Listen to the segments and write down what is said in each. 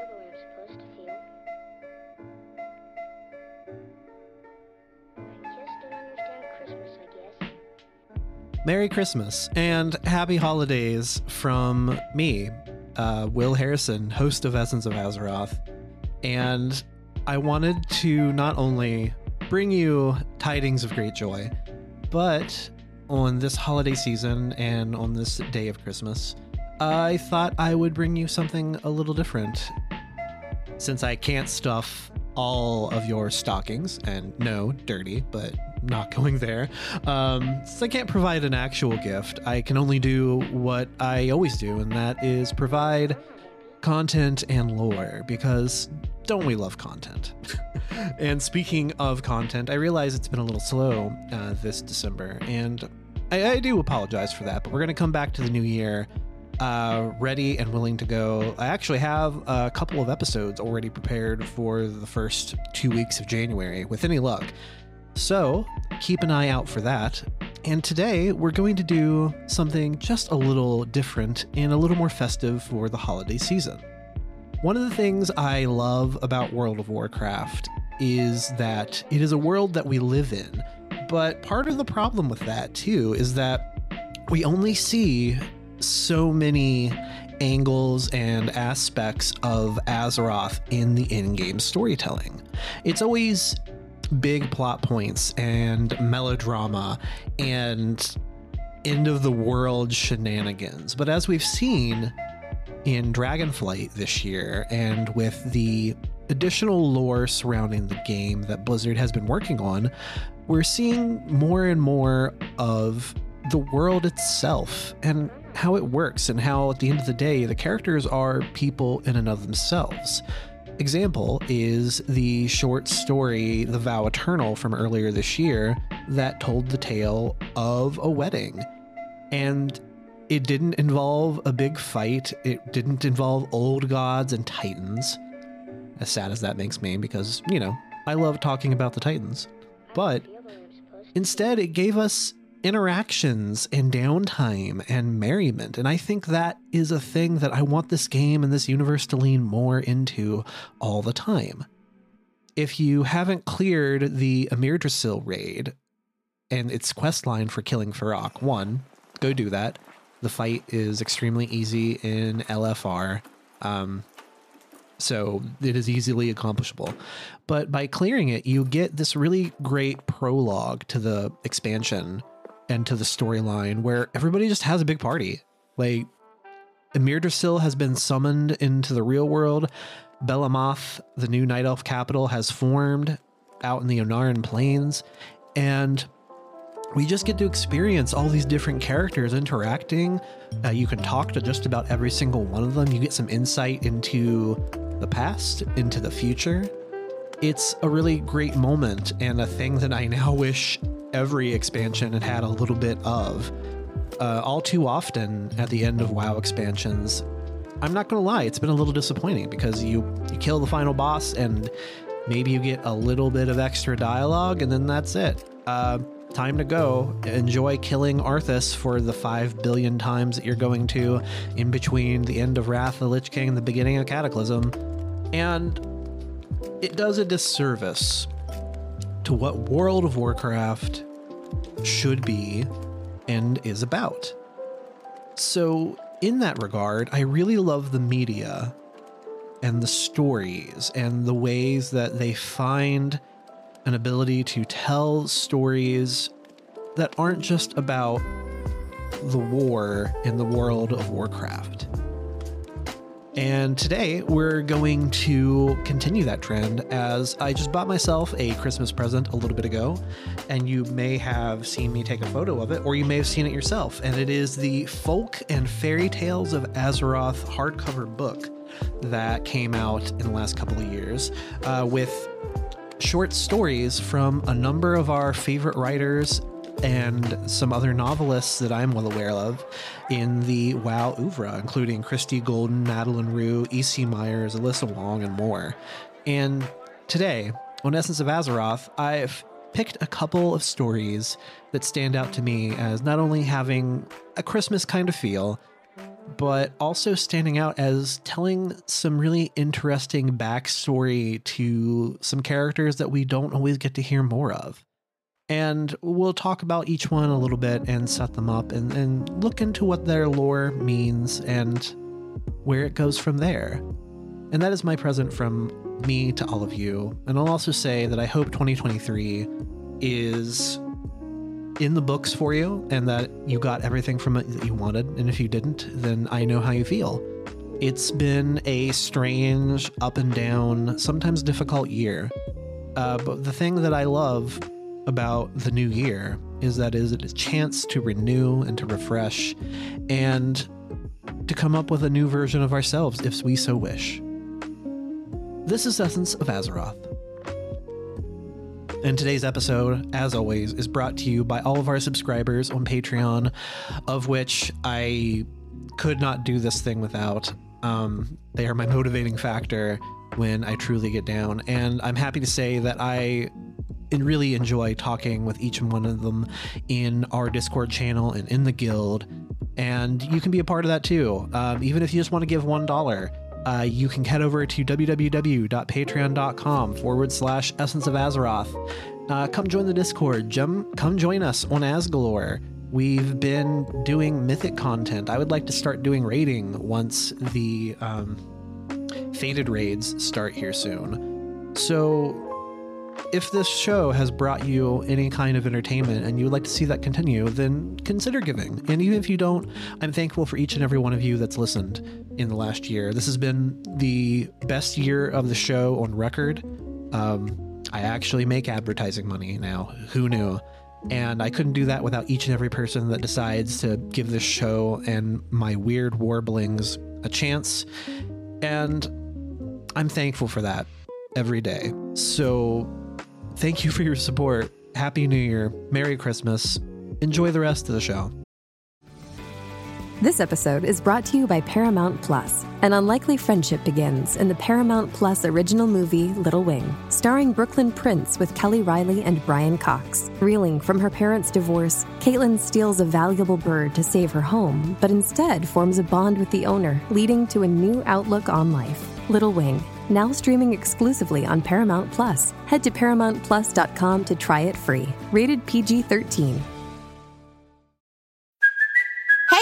Supposed to feel. Merry Christmas and happy holidays from me, uh, Will Harrison, host of Essence of Azeroth. And I wanted to not only bring you tidings of great joy, but on this holiday season and on this day of Christmas, I thought I would bring you something a little different. Since I can't stuff all of your stockings, and no, dirty, but not going there. Um, since I can't provide an actual gift, I can only do what I always do, and that is provide content and lore because don't we love content? and speaking of content, I realize it's been a little slow uh, this December, and I, I do apologize for that, but we're going to come back to the new year uh, ready and willing to go. I actually have a couple of episodes already prepared for the first two weeks of January, with any luck. So keep an eye out for that. And today we're going to do something just a little different and a little more festive for the holiday season. One of the things I love about World of Warcraft is that it is a world that we live in. But part of the problem with that, too, is that we only see so many angles and aspects of Azeroth in the in game storytelling. It's always big plot points and melodrama and end of the world shenanigans. But as we've seen in Dragonflight this year, and with the additional lore surrounding the game that Blizzard has been working on, we're seeing more and more of the world itself and how it works, and how at the end of the day, the characters are people in and of themselves. Example is the short story The Vow Eternal from earlier this year that told the tale of a wedding. And it didn't involve a big fight, it didn't involve old gods and titans. As sad as that makes me, because, you know, I love talking about the titans. But. Instead, it gave us interactions and downtime and merriment. And I think that is a thing that I want this game and this universe to lean more into all the time. If you haven't cleared the Amirdrassil raid and its quest line for killing Fyrakk, one, go do that. The fight is extremely easy in LFR. Um, so it is easily accomplishable. But by clearing it, you get this really great prologue to the expansion and to the storyline where everybody just has a big party. Like Amirdrassil has been summoned into the real world. Bel'ameth, the new Night Elf capital, has formed out in the Ohn'ahran Plains. And we just get to experience all these different characters interacting. Uh, you can talk to just about every single one of them. You get some insight into the past, into the future. It's a really great moment and a thing that I now wish every expansion had had a little bit of. Uh, all too often at the end of WoW expansions, I'm not gonna lie, it's been a little disappointing because you you kill the final boss and maybe you get a little bit of extra dialogue and then that's it. Uh, time to go. Enjoy killing Arthas for the five billion times that you're going to in between the end of Wrath of the Lich King and the beginning of Cataclysm. And it does a disservice to what World of Warcraft should be and is about. So, in that regard, I really love the media and the stories and the ways that they find an ability to tell stories that aren't just about the war in the world of Warcraft. And today we're going to continue that trend as I just bought myself a Christmas present a little bit ago, and you may have seen me take a photo of it, or you may have seen it yourself. And it is the Folk and Fairy Tales of Azeroth hardcover book that came out in the last couple of years uh, with short stories from a number of our favorite writers and some other novelists that I'm well aware of in the WoW oeuvre, including Christie Golden, Madeleine Roux, E.C. Myers, Alyssa Wong, and more. And today, on Essence of Azeroth, I've picked a couple of stories that stand out to me as not only having a Christmas kind of feel, but also standing out as telling some really interesting backstory to some characters that we don't always get to hear more of. And we'll talk about each one a little bit and set them up and, and look into what their lore means and where it goes from there. And that is my present from me to all of you. And I'll also say that I hope 2023 is in the books for you and that you got everything from it that you wanted. And if you didn't, then I know how you feel. It's been a strange, up and down, sometimes difficult year. Uh, but the thing that I love about the new year is that is it a chance to renew and to refresh and to come up with a new version of ourselves if we so wish. This is Essence of Azeroth. And today's episode, as always, is brought to you by all of our subscribers on Patreon, of which I could not do this thing without. Um, they are my motivating factor when I truly get down. And I'm happy to say that I really enjoy talking with each and one of them in our Discord channel and in the guild. And you can be a part of that too. Um, even if you just want to give $1, uh, you can head over to www.patreon.com forward slash essence of Azeroth. Uh, come join the Discord. Come join us on Azgalor. We've been doing mythic content. I would like to start doing raiding once the um, fated raids start here soon. So if this show has brought you any kind of entertainment and you would like to see that continue, then consider giving. And even if you don't, I'm thankful for each and every one of you that's listened in the last year. This has been the best year of the show on record. Um, I actually make advertising money now. Who knew? And I couldn't do that without each and every person that decides to give this show and my weird warblings a chance. And I'm thankful for that every day. So Thank you for your support. Happy New Year. Merry Christmas. Enjoy the rest of the show. This episode is brought to you by Paramount Plus. An unlikely friendship begins in the Paramount Plus original movie Little Wing, starring Brooklyn Prince with Kelly Reilly and Brian Cox. Reeling from her parents' divorce, Caitlin steals a valuable bird to save her home, but instead forms a bond with the owner, leading to a new outlook on life. Little Wing, now streaming exclusively on Paramount Plus. Head to ParamountPlus.com to try it free. Rated PG 13.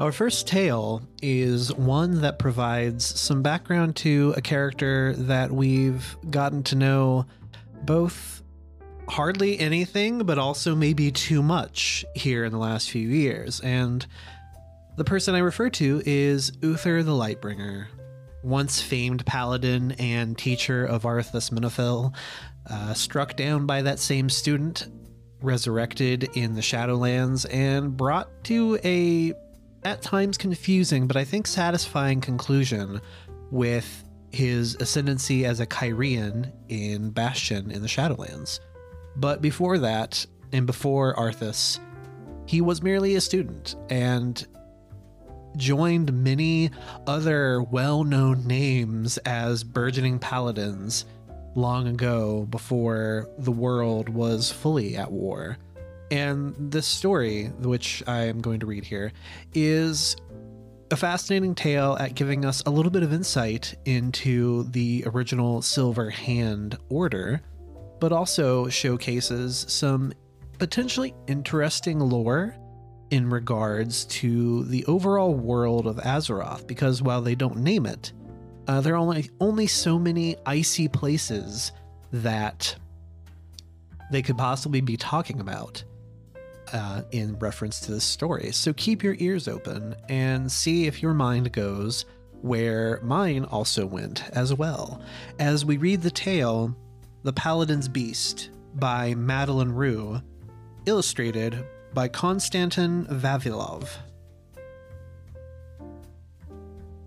Our first tale is one that provides some background to a character that we've gotten to know both hardly anything, but also maybe too much here in the last few years. And the person I refer to is Uther the Lightbringer, once famed paladin and teacher of Arthas Menethil, uh, struck down by that same student, resurrected in the Shadowlands, and brought to a at times confusing, but I think satisfying conclusion with his ascendancy as a Kyrian in Bastion in the Shadowlands. But before that, and before Arthas, he was merely a student and joined many other well known names as burgeoning paladins long ago before the world was fully at war. And this story, which I am going to read here, is a fascinating tale at giving us a little bit of insight into the original Silver Hand Order, but also showcases some potentially interesting lore in regards to the overall world of Azeroth, because while they don't name it, uh, there are only only so many icy places that they could possibly be talking about uh, in reference to this story. So keep your ears open and see if your mind goes where mine also went as well. As we read the tale, The Paladin's Beast by Madeleine Roux, illustrated by Konstantin Vavilov.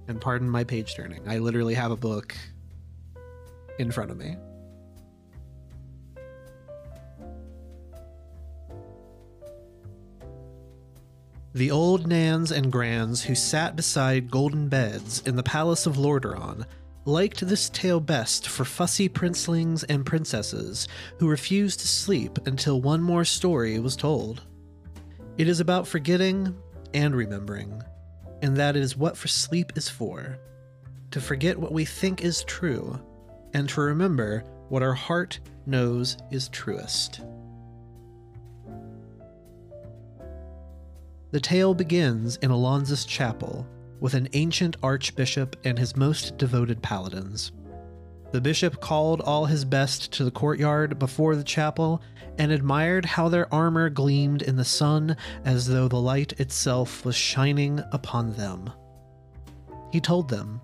And pardon my page turning. I literally have a book in front of me. The old Nans and grands who sat beside golden beds in the palace of Lordaeron liked this tale best for fussy princelings and princesses who refused to sleep until one more story was told. It is about forgetting and remembering, and that is what for sleep is for to forget what we think is true, and to remember what our heart knows is truest. The tale begins in Alonsus Chapel with an ancient archbishop and his most devoted paladins. The bishop called all his best to the courtyard before the chapel and admired how their armor gleamed in the sun as though the light itself was shining upon them. He told them,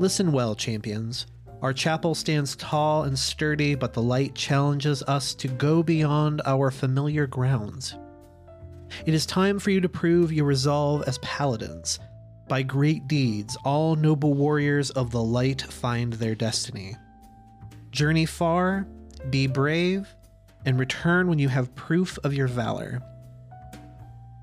Listen well, champions. Our chapel stands tall and sturdy, but the light challenges us to go beyond our familiar grounds. It is time for you to prove your resolve as paladins. By great deeds, all noble warriors of the light find their destiny. Journey far, be brave, and return when you have proof of your valor.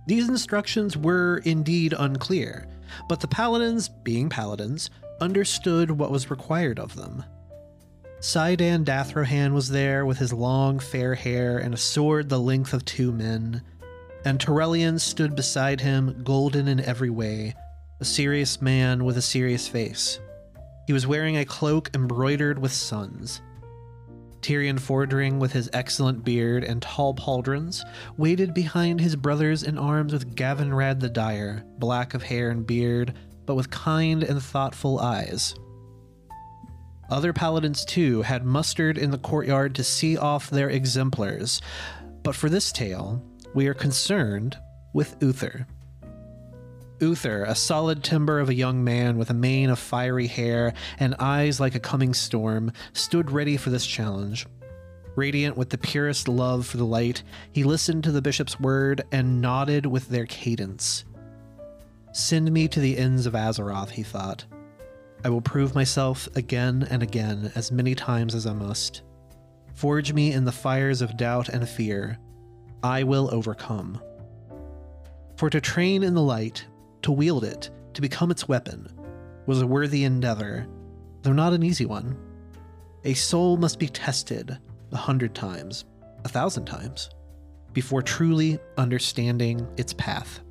These instructions were indeed unclear, but the paladins, being paladins, understood what was required of them. Saidan Dathrohan was there with his long fair hair and a sword the length of two men, and Turalyon stood beside him, golden in every way, a serious man with a serious face. He was wearing a cloak embroidered with suns. Tirion Fordring, with his excellent beard and tall pauldrons, waited behind his brothers in arms with Gavinrad the Dire, black of hair and beard, but with kind and thoughtful eyes. Other paladins, too, had mustered in the courtyard to see off their exemplars, but for this tale, we are concerned with Uther. Uther, a solid timber of a young man with a mane of fiery hair and eyes like a coming storm, stood ready for this challenge. Radiant with the purest love for the light, he listened to the bishop's word and nodded with their cadence. Send me to the ends of Azeroth, he thought. I will prove myself again and again as many times as I must. Forge me in the fires of doubt and fear. I will overcome. For to train in the light, to wield it, to become its weapon, was a worthy endeavor, though not an easy one. A soul must be tested a hundred times, a thousand times, before truly understanding its path.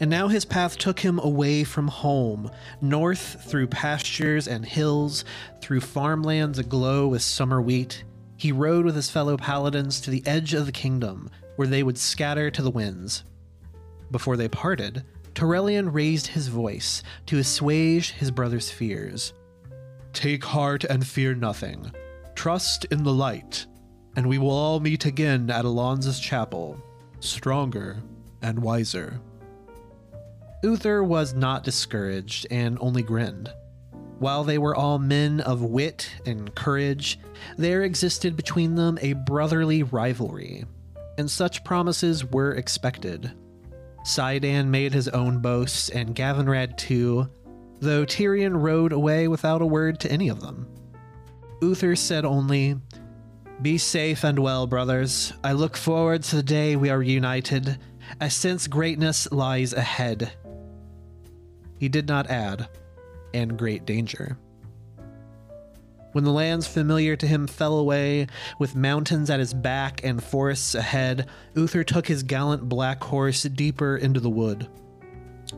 And now his path took him away from home, north through pastures and hills, through farmlands aglow with summer wheat. He rode with his fellow paladins to the edge of the kingdom, where they would scatter to the winds. Before they parted, Turalyon raised his voice to assuage his brother's fears. Take heart and fear nothing. Trust in the light. and we will all meet again at Alonsus chapel, stronger and wiser. Uther was not discouraged and only grinned. While they were all men of wit and courage, there existed between them a brotherly rivalry, and such promises were expected. Saidan made his own boasts, and Gavinrad too, though Tirion rode away without a word to any of them. Uther said only, Be safe and well, brothers. I look forward to the day we are united, as since greatness lies ahead. He did not add, and great danger. When the lands familiar to him fell away, with mountains at his back and forests ahead, Uther took his gallant black horse deeper into the wood.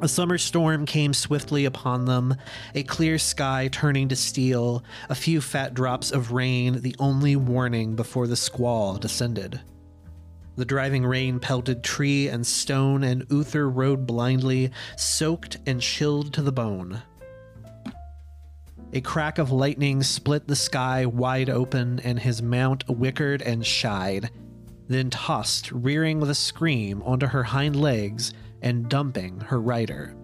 A summer storm came swiftly upon them, a clear sky turning to steel, a few fat drops of rain, the only warning before the squall descended. The driving rain pelted tree and stone, and Uther rode blindly, soaked and chilled to the bone. A crack of lightning split the sky wide open, and his mount wickered and shied, then tossed, rearing with a scream, onto her hind legs and dumping her rider.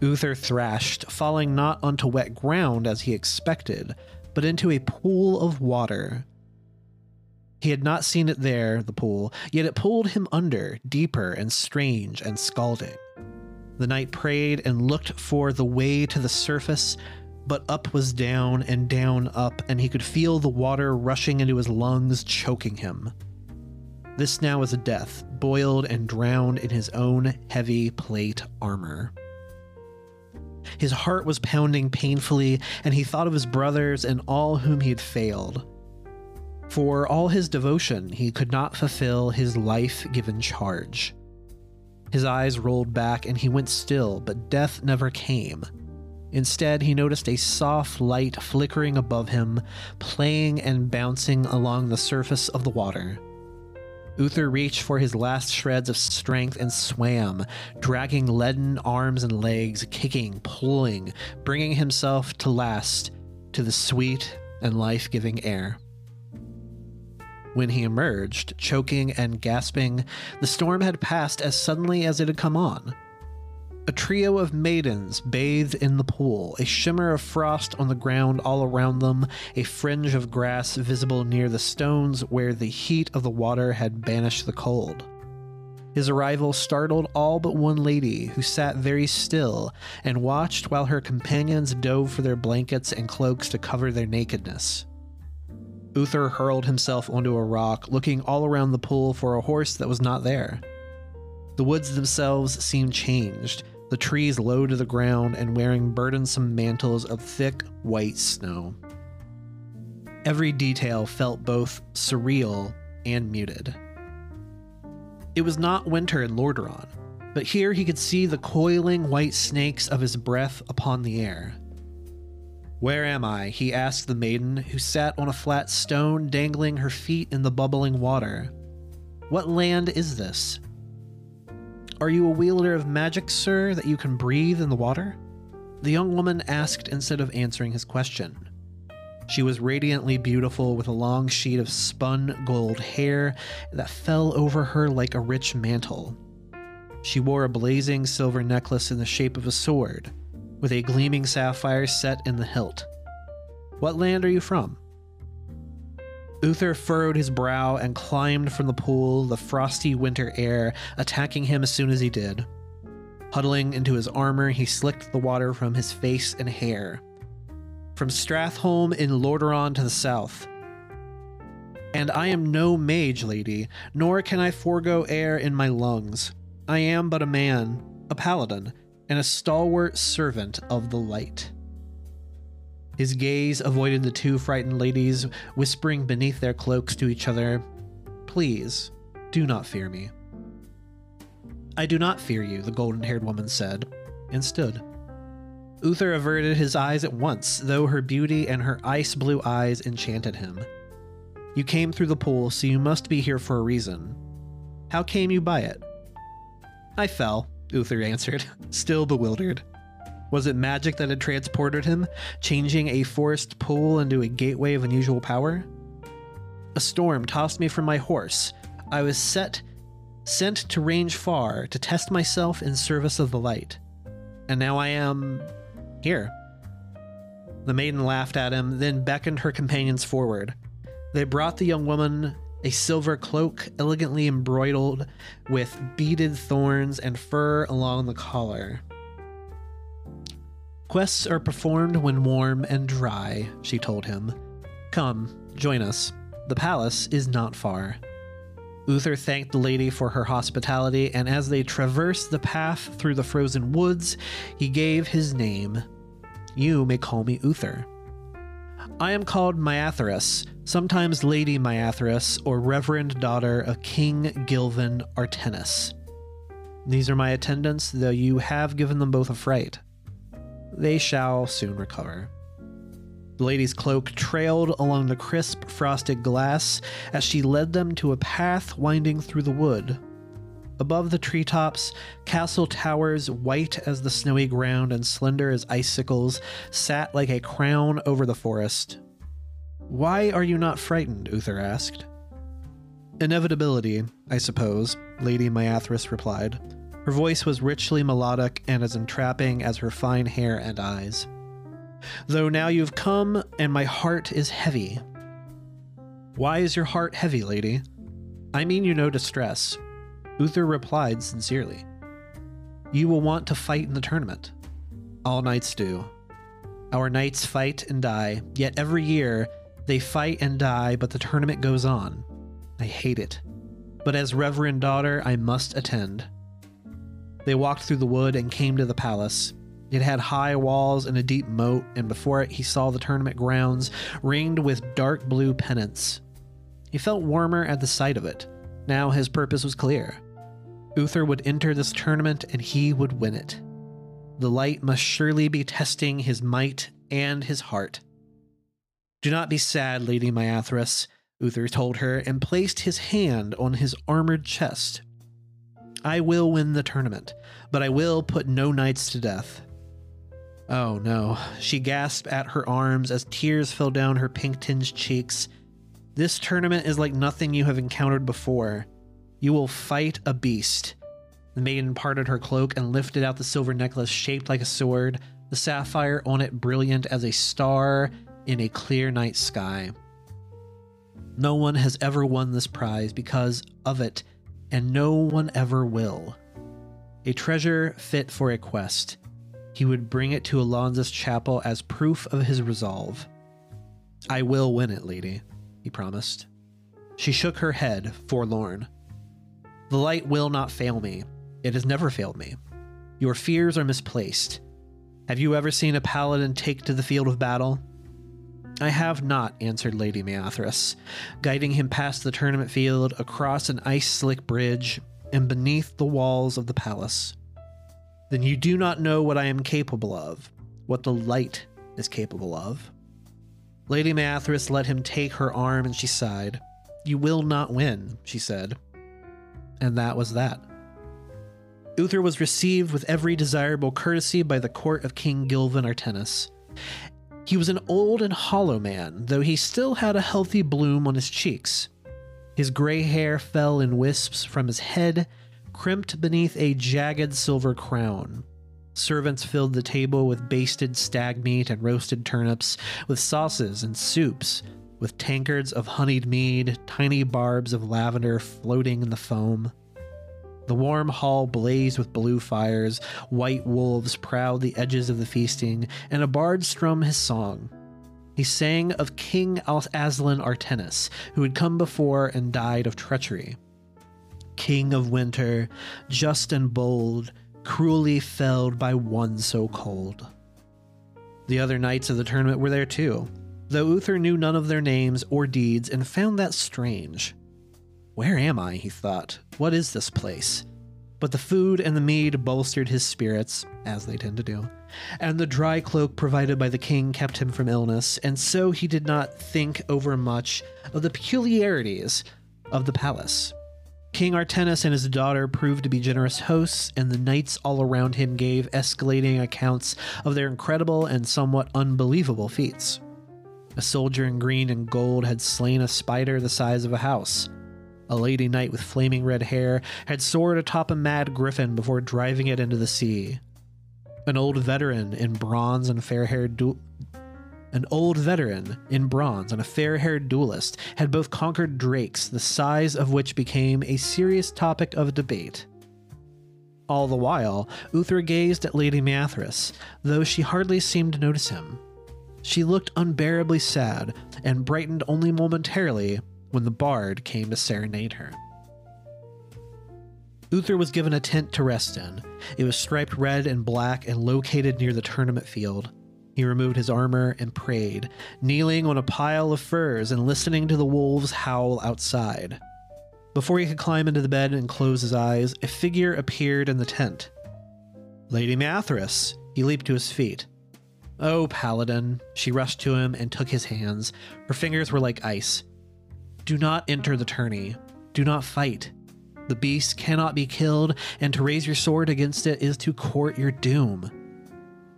Uther thrashed, falling not onto wet ground as he expected, but into a pool of water. He had not seen it there, the pool, yet it pulled him under, deeper and strange and scalding. The knight prayed and looked for the way to the surface, but up was down and down up, and he could feel the water rushing into his lungs, choking him. This now was a death, boiled and drowned in his own heavy plate armor. His heart was pounding painfully, and he thought of his brothers and all whom he had failed. For all his devotion, he could not fulfill his life given charge. His eyes rolled back, and he went still, but death never came. Instead, he noticed a soft light flickering above him, playing and bouncing along the surface of the water. Uther reached for his last shreds of strength and swam, dragging leaden arms and legs, kicking, pulling, bringing himself to last to the sweet and life giving air. When he emerged, choking and gasping, the storm had passed as suddenly as it had come on. A trio of maidens bathed in the pool, a shimmer of frost on the ground all around them, a fringe of grass visible near the stones where the heat of the water had banished the cold. His arrival startled all but one lady, who sat very still and watched while her companions dove for their blankets and cloaks to cover their nakedness. Uther hurled himself onto a rock, looking all around the pool for a horse that was not there. The woods themselves seemed changed, the trees low to the ground and wearing burdensome mantles of thick white snow. Every detail felt both surreal and muted. It was not winter in Lordaeron, but here he could see the coiling white snakes of his breath upon the air. Where am I? he asked the maiden, who sat on a flat stone, dangling her feet in the bubbling water. What land is this? Are you a wielder of magic, sir, that you can breathe in the water? The young woman asked instead of answering his question. She was radiantly beautiful with a long sheet of spun gold hair that fell over her like a rich mantle. She wore a blazing silver necklace in the shape of a sword, with a gleaming sapphire set in the hilt. What land are you from? Uther furrowed his brow and climbed from the pool, the frosty winter air attacking him as soon as he did. Huddling into his armor, he slicked the water from his face and hair. From Stratholme in Lordaeron to the south. And I am no mage, lady, nor can I forego air in my lungs. I am but a man, a paladin, and a stalwart servant of the light. His gaze avoided the two frightened ladies, whispering beneath their cloaks to each other, Please, do not fear me. I do not fear you, the golden haired woman said, and stood. Uther averted his eyes at once, though her beauty and her ice blue eyes enchanted him. You came through the pool, so you must be here for a reason. How came you by it? I fell, Uther answered, still bewildered. Was it magic that had transported him, changing a forest pool into a gateway of unusual power? a storm tossed me from my horse. I was set sent to range far to test myself in service of the light. And now I am here. The maiden laughed at him, then beckoned her companions forward. They brought the young woman a silver cloak elegantly embroidered with beaded thorns and fur along the collar. Quests are performed when warm and dry, she told him. Come, join us. The palace is not far. Uther thanked the lady for her hospitality, and as they traversed the path through the frozen woods, he gave his name. You may call me Uther. I am called Myatheris, sometimes Lady Myatheris, or Reverend Daughter of King Gilvin Artenis. These are my attendants, though you have given them both a fright. They shall soon recover. The lady's cloak trailed along the crisp, frosted glass as she led them to a path winding through the wood. Above the treetops, castle towers, white as the snowy ground and slender as icicles, sat like a crown over the forest. Why are you not frightened? Uther asked. Inevitability, I suppose, Lady Myathris replied. Her voice was richly melodic and as entrapping as her fine hair and eyes. Though now you've come, and my heart is heavy. Why is your heart heavy, lady? I mean you no distress. Uther replied sincerely. You will want to fight in the tournament. All knights do. Our knights fight and die, yet every year they fight and die, but the tournament goes on. I hate it. But as reverend daughter, I must attend. They walked through the wood and came to the palace. It had high walls and a deep moat, and before it he saw the tournament grounds ringed with dark blue pennants. He felt warmer at the sight of it. Now his purpose was clear. Uther would enter this tournament and he would win it. The light must surely be testing his might and his heart. Do not be sad, Lady Myathras, Uther told her and placed his hand on his armored chest. I will win the tournament, but I will put no knights to death. Oh no, she gasped at her arms as tears fell down her pink tinged cheeks. This tournament is like nothing you have encountered before. You will fight a beast. The maiden parted her cloak and lifted out the silver necklace shaped like a sword, the sapphire on it brilliant as a star in a clear night sky. No one has ever won this prize because of it, and no one ever will. A treasure fit for a quest. He would bring it to Alonsus chapel as proof of his resolve. I will win it, lady, he promised. She shook her head, forlorn. The light will not fail me. It has never failed me. Your fears are misplaced. Have you ever seen a paladin take to the field of battle? I have not, answered Lady Myathras, guiding him past the tournament field, across an ice slick bridge, and beneath the walls of the palace. Then you do not know what I am capable of, what the light is capable of. Lady Myathras let him take her arm and she sighed. You will not win, she said. And that was that. Uther was received with every desirable courtesy by the court of King Gilvan Artenis. He was an old and hollow man, though he still had a healthy bloom on his cheeks. His gray hair fell in wisps from his head, crimped beneath a jagged silver crown. Servants filled the table with basted stag meat and roasted turnips, with sauces and soups, with tankards of honeyed mead, tiny barbs of lavender floating in the foam. The warm hall blazed with blue fires, white wolves prowled the edges of the feasting, and a bard strummed his song. He sang of King Aslan Artenis, who had come before and died of treachery. King of winter, just and bold, cruelly felled by one so cold. The other knights of the tournament were there too, though Uther knew none of their names or deeds and found that strange. Where am I? he thought. What is this place? But the food and the mead bolstered his spirits, as they tend to do, and the dry cloak provided by the king kept him from illness, and so he did not think over much of the peculiarities of the palace. King Artenis and his daughter proved to be generous hosts, and the knights all around him gave escalating accounts of their incredible and somewhat unbelievable feats. A soldier in green and gold had slain a spider the size of a house. A lady knight with flaming red hair had soared atop a mad griffin before driving it into the sea. An old veteran in bronze and fair-haired du- an old veteran in bronze and a fair-haired duelist had both conquered drakes, the size of which became a serious topic of debate. All the while, Uther gazed at Lady Mathras, though she hardly seemed to notice him. She looked unbearably sad and brightened only momentarily when the bard came to serenade her. Uther was given a tent to rest in. It was striped red and black and located near the tournament field. He removed his armor and prayed, kneeling on a pile of furs and listening to the wolves howl outside. Before he could climb into the bed and close his eyes, a figure appeared in the tent. Lady Mathras! He leaped to his feet. Oh, Paladin! She rushed to him and took his hands. Her fingers were like ice. Do not enter the tourney. Do not fight. The beast cannot be killed, and to raise your sword against it is to court your doom.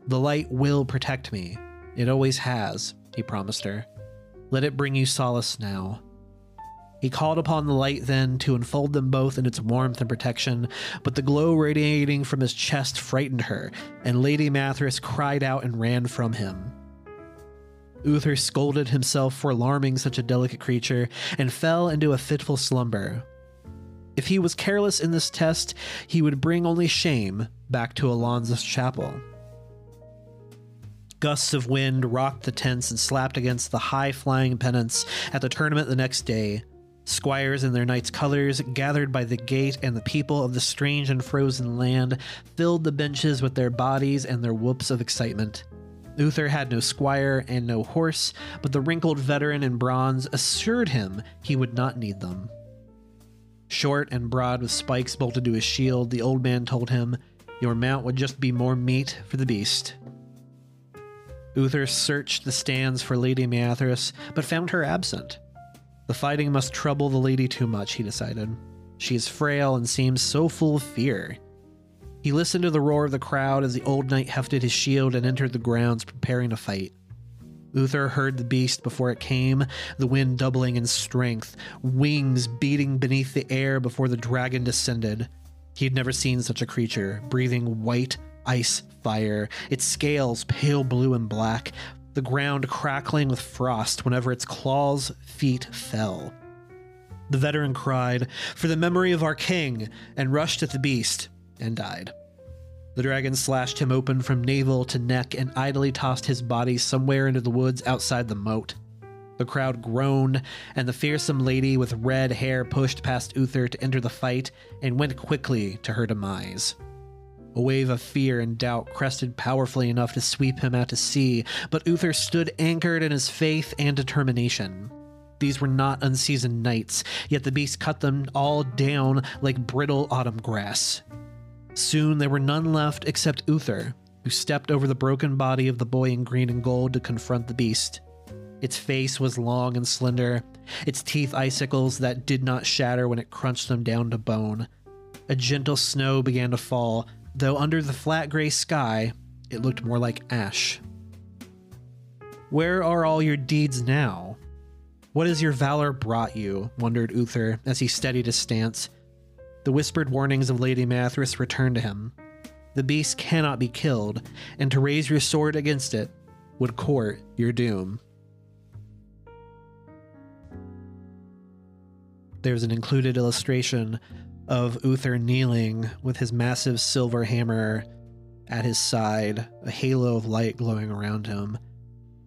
The light will protect me. It always has, he promised her. Let it bring you solace now. He called upon the light then to enfold them both in its warmth and protection, but the glow radiating from his chest frightened her, and Lady Mathras cried out and ran from him. Uther scolded himself for alarming such a delicate creature and fell into a fitful slumber. If he was careless in this test, he would bring only shame back to Alonsus chapel. Gusts of wind rocked the tents and slapped against the high flying pennants at the tournament the next day. Squires in their knight's colors gathered by the gate, and the people of the strange and frozen land filled the benches with their bodies and their whoops of excitement. Uther had no squire and no horse, but the wrinkled veteran in bronze assured him he would not need them. Short and broad with spikes bolted to his shield, the old man told him, Your mount would just be more meat for the beast. Uther searched the stands for Lady Mathras, but found her absent. The fighting must trouble the lady too much, he decided. She is frail and seems so full of fear. He listened to the roar of the crowd as the old knight hefted his shield and entered the grounds, preparing to fight. Uther heard the beast before it came, the wind doubling in strength, wings beating beneath the air before the dragon descended. He had never seen such a creature, breathing white ice fire, its scales pale blue and black, the ground crackling with frost whenever its claws' feet fell. The veteran cried, For the memory of our king, and rushed at the beast and died. The dragon slashed him open from navel to neck and idly tossed his body somewhere into the woods outside the moat. The crowd groaned, and the fearsome lady with red hair pushed past Uther to enter the fight and went quickly to her demise. A wave of fear and doubt crested powerfully enough to sweep him out to sea, but Uther stood anchored in his faith and determination. These were not unseasoned knights, yet the beast cut them all down like brittle autumn grass. Soon there were none left except Uther, who stepped over the broken body of the boy in green and gold to confront the beast. Its face was long and slender, its teeth icicles that did not shatter when it crunched them down to bone. A gentle snow began to fall, though under the flat gray sky, it looked more like ash. Where are all your deeds now? What has your valor brought you? wondered Uther as he steadied his stance. The whispered warnings of Lady Mathras returned to him. The beast cannot be killed, and to raise your sword against it would court your doom. There's an included illustration of Uther kneeling with his massive silver hammer at his side, a halo of light glowing around him,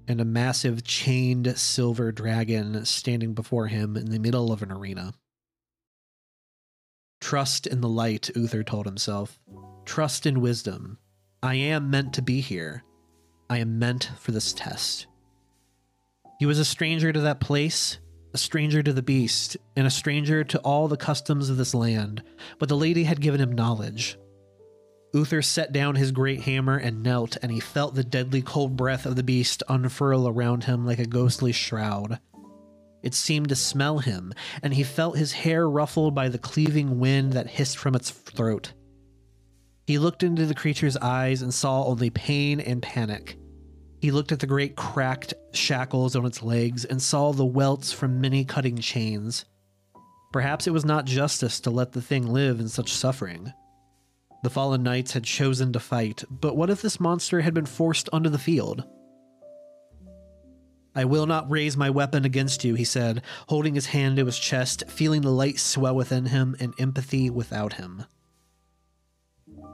and a massive chained silver dragon standing before him in the middle of an arena. Trust in the light, Uther told himself. Trust in wisdom. I am meant to be here. I am meant for this test. He was a stranger to that place, a stranger to the beast, and a stranger to all the customs of this land, but the lady had given him knowledge. Uther set down his great hammer and knelt, and he felt the deadly cold breath of the beast unfurl around him like a ghostly shroud. It seemed to smell him, and he felt his hair ruffled by the cleaving wind that hissed from its throat. He looked into the creature's eyes and saw only pain and panic. He looked at the great cracked shackles on its legs and saw the welts from many cutting chains. Perhaps it was not justice to let the thing live in such suffering. The fallen knights had chosen to fight, but what if this monster had been forced onto the field? I will not raise my weapon against you, he said, holding his hand to his chest, feeling the light swell within him and empathy without him.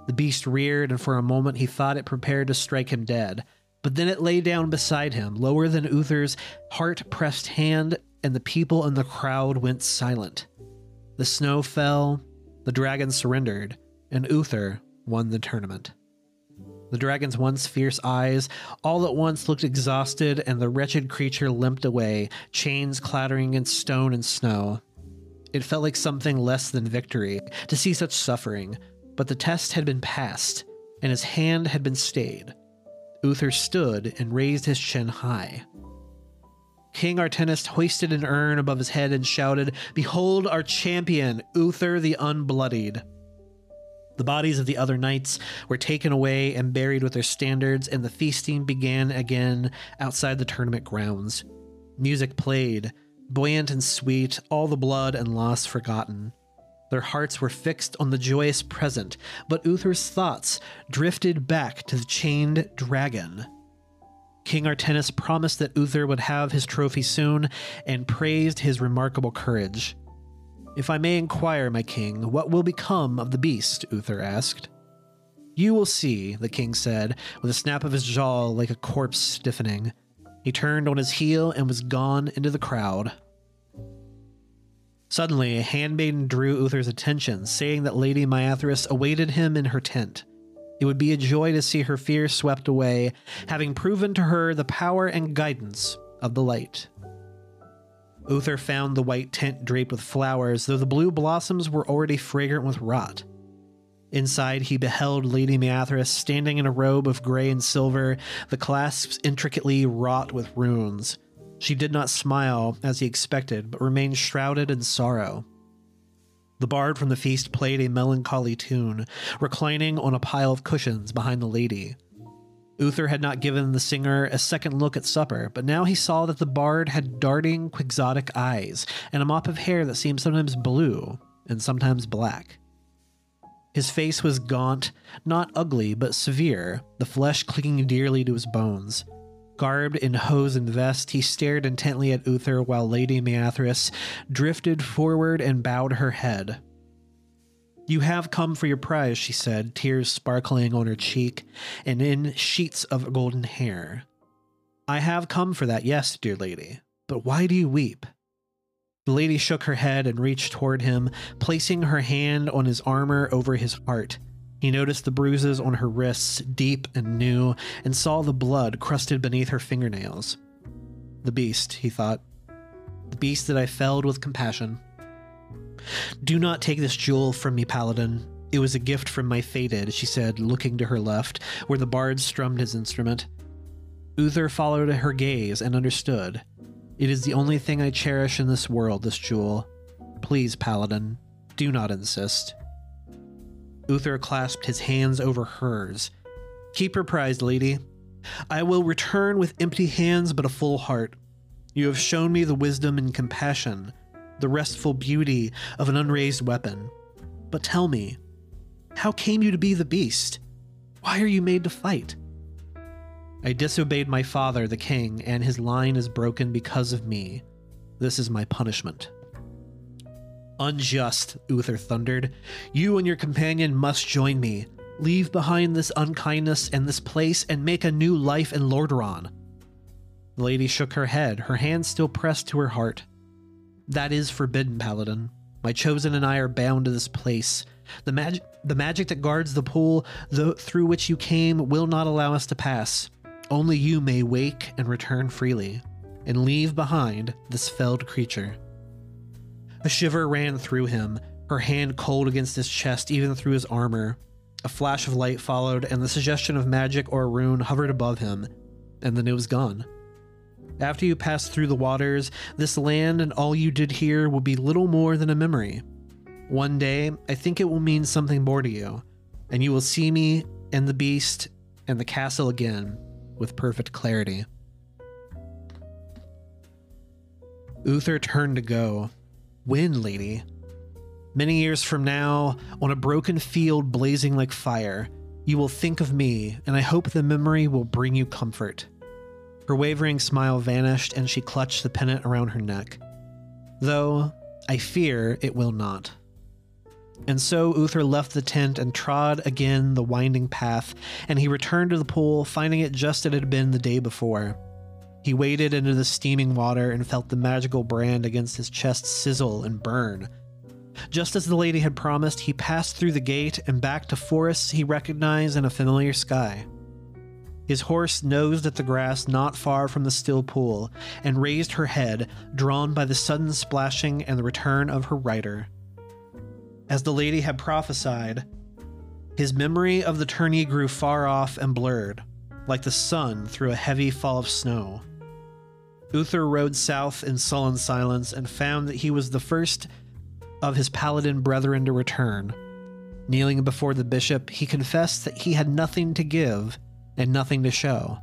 The beast reared, and for a moment he thought it prepared to strike him dead. But then it lay down beside him, lower than Uther's heart pressed hand, and the people in the crowd went silent. The snow fell, the dragon surrendered, and Uther won the tournament. The dragon's once fierce eyes all at once looked exhausted, and the wretched creature limped away, chains clattering against stone and snow. It felt like something less than victory to see such suffering, but the test had been passed, and his hand had been stayed. Uther stood and raised his chin high. King Artenist hoisted an urn above his head and shouted, Behold our champion, Uther the Unbloodied. The bodies of the other knights were taken away and buried with their standards, and the feasting began again outside the tournament grounds. Music played, buoyant and sweet, all the blood and loss forgotten. Their hearts were fixed on the joyous present, but Uther's thoughts drifted back to the chained dragon. King Artenis promised that Uther would have his trophy soon and praised his remarkable courage. If I may inquire, my king, what will become of the beast? Uther asked. You will see, the king said, with a snap of his jaw like a corpse stiffening. He turned on his heel and was gone into the crowd. Suddenly, a handmaiden drew Uther's attention, saying that Lady Myathris awaited him in her tent. It would be a joy to see her fear swept away, having proven to her the power and guidance of the light. Uther found the white tent draped with flowers, though the blue blossoms were already fragrant with rot. Inside, he beheld Lady Myathris standing in a robe of gray and silver, the clasps intricately wrought with runes. She did not smile, as he expected, but remained shrouded in sorrow. The bard from the feast played a melancholy tune, reclining on a pile of cushions behind the lady. Uther had not given the singer a second look at supper, but now he saw that the bard had darting, quixotic eyes and a mop of hair that seemed sometimes blue and sometimes black. His face was gaunt, not ugly, but severe, the flesh clinging dearly to his bones. Garbed in hose and vest, he stared intently at Uther while Lady Myathris drifted forward and bowed her head. You have come for your prize, she said, tears sparkling on her cheek and in sheets of golden hair. I have come for that, yes, dear lady. But why do you weep? The lady shook her head and reached toward him, placing her hand on his armor over his heart. He noticed the bruises on her wrists, deep and new, and saw the blood crusted beneath her fingernails. The beast, he thought. The beast that I felled with compassion. Do not take this jewel from me, Paladin. It was a gift from my fated, she said, looking to her left, where the bard strummed his instrument. Uther followed her gaze and understood. It is the only thing I cherish in this world, this jewel. Please, Paladin, do not insist. Uther clasped his hands over hers. Keep your prize, lady. I will return with empty hands but a full heart. You have shown me the wisdom and compassion the restful beauty of an unraised weapon. But tell me, how came you to be the beast? Why are you made to fight? I disobeyed my father, the king, and his line is broken because of me. This is my punishment. Unjust, Uther thundered. You and your companion must join me. Leave behind this unkindness and this place and make a new life in Lordaeron. The lady shook her head, her hand still pressed to her heart. That is forbidden, Paladin. My chosen and I are bound to this place. The magic the magic that guards the pool through which you came will not allow us to pass. Only you may wake and return freely, and leave behind this felled creature. A shiver ran through him, her hand cold against his chest, even through his armor. A flash of light followed, and the suggestion of magic or rune hovered above him, and then it was gone. After you pass through the waters, this land and all you did here will be little more than a memory. One day, I think it will mean something more to you, and you will see me and the beast and the castle again, with perfect clarity. Uther turned to go. When, lady? Many years from now, on a broken field blazing like fire, you will think of me, and I hope the memory will bring you comfort. Her wavering smile vanished, and she clutched the pennant around her neck. Though, I fear it will not. And so Uther left the tent and trod again the winding path, and he returned to the pool, finding it just as it had been the day before. He waded into the steaming water and felt the magical brand against his chest sizzle and burn. Just as the lady had promised, he passed through the gate and back to forests he recognized in a familiar sky. His horse nosed at the grass not far from the still pool and raised her head, drawn by the sudden splashing and the return of her rider. As the lady had prophesied, his memory of the tourney grew far off and blurred, like the sun through a heavy fall of snow. Uther rode south in sullen silence and found that he was the first of his paladin brethren to return. Kneeling before the bishop, he confessed that he had nothing to give and nothing to show.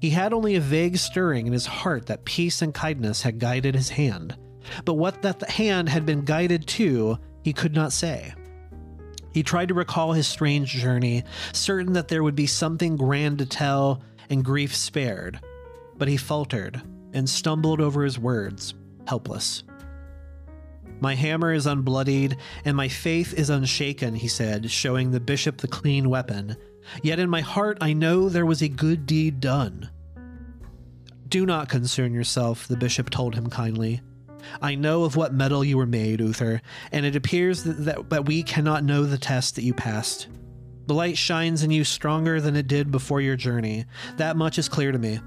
He had only a vague stirring in his heart that peace and kindness had guided his hand, but what that hand had been guided to, he could not say. He tried to recall his strange journey, certain that there would be something grand to tell and grief spared, but he faltered and stumbled over his words, helpless. My hammer is unbloodied, and my faith is unshaken, he said, showing the bishop the clean weapon. Yet in my heart I know there was a good deed done. Do not concern yourself, the bishop told him kindly. I know of what metal you were made, Uther, and it appears that, that, that we cannot know the test that you passed. The light shines in you stronger than it did before your journey. That much is clear to me.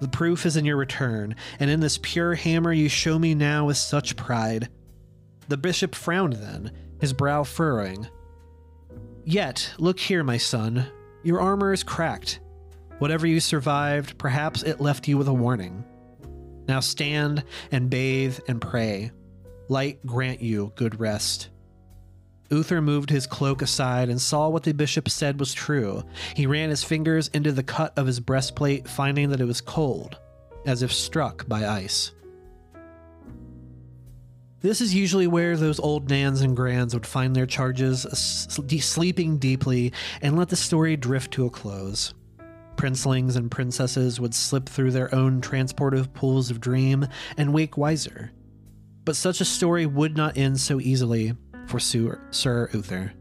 The proof is in your return, and in this pure hammer you show me now with such pride. The bishop frowned then, his brow furrowing. Yet, look here, my son. Your armor is cracked. Whatever you survived, perhaps it left you with a warning. Now stand and bathe and pray. Light grant you good rest. Uther moved his cloak aside and saw what the bishop said was true. He ran his fingers into the cut of his breastplate, finding that it was cold, as if struck by ice. This is usually where those old nans and grands would find their charges, sleeping deeply, and let the story drift to a close. Princelings and princesses would slip through their own transportive pools of dream and wake wiser. But such a story would not end so easily for Sir Uther.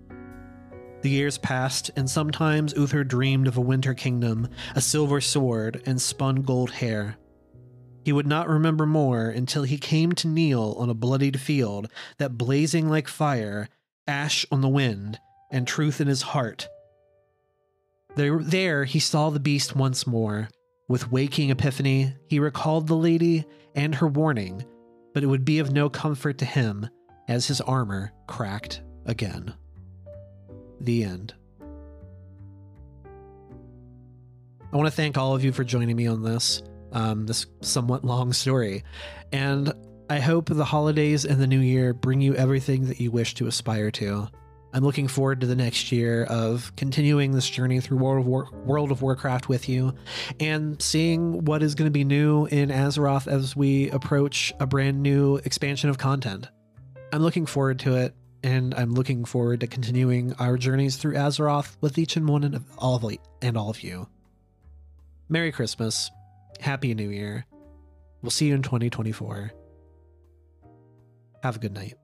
The years passed, and sometimes Uther dreamed of a winter kingdom, a silver sword, and spun gold hair. He would not remember more until he came to kneel on a bloodied field that blazing like fire, ash on the wind, and truth in his heart. There, there he saw the beast once more. With waking epiphany, he recalled the lady and her warning, but it would be of no comfort to him as his armor cracked again. The end. I want to thank all of you for joining me on this, um, this somewhat long story. And I hope the holidays and the new year bring you everything that you wish to aspire to. I'm looking forward to the next year of continuing this journey through World of, War- World of Warcraft with you and seeing what is going to be new in Azeroth as we approach a brand new expansion of content. I'm looking forward to it, and I'm looking forward to continuing our journeys through Azeroth with each and one of all of and all of you. Merry Christmas, Happy New Year. We'll see you in 2024. Have a good night.